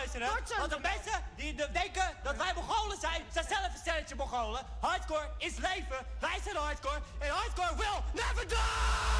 luisteren. Want de mensen die denken dat wij Mongolen zijn, zijn zelf een stelletje Mongolen. Hardcore is leven. Wij zijn hardcore. En hardcore will never die!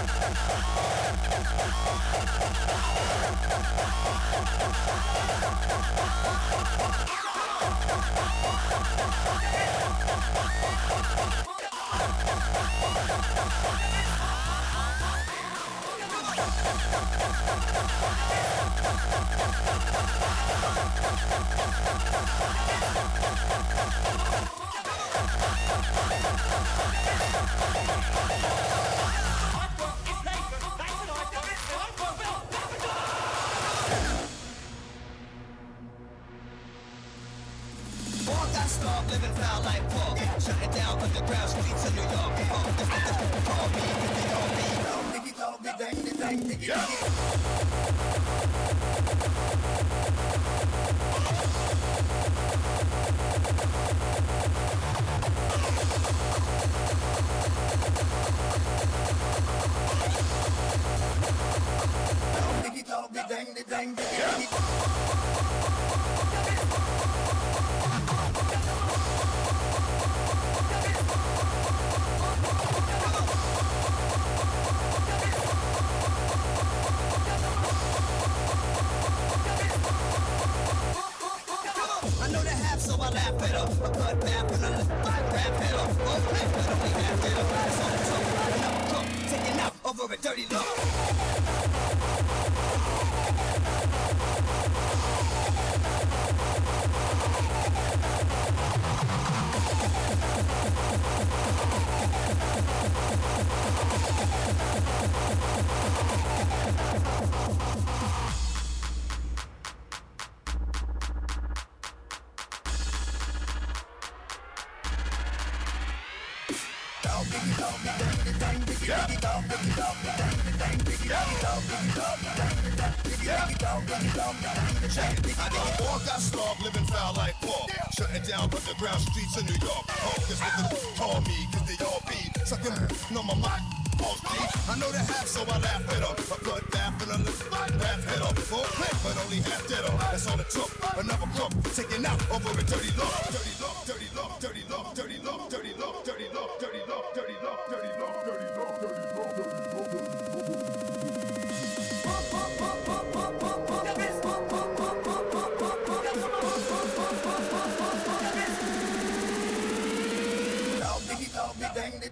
Thank you.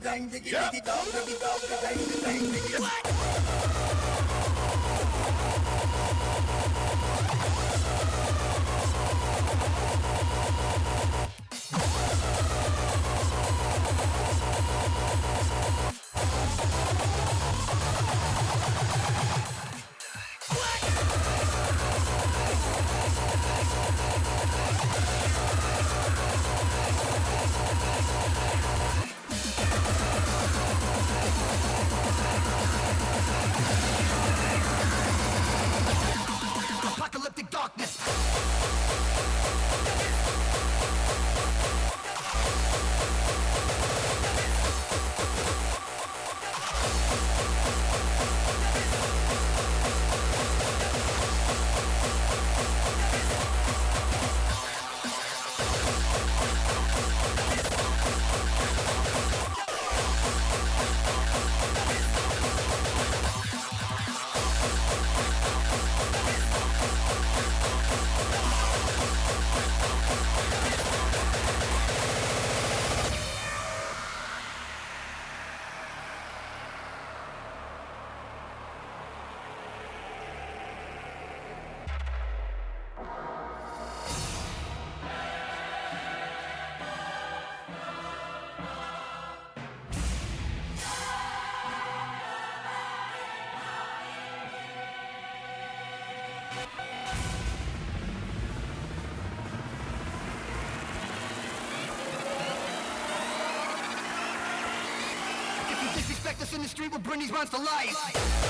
dang diggy diggy dog, diggy dog, diggy dang diggy. darkness. In the street, we'll bring these rhymes to life.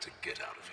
to get out of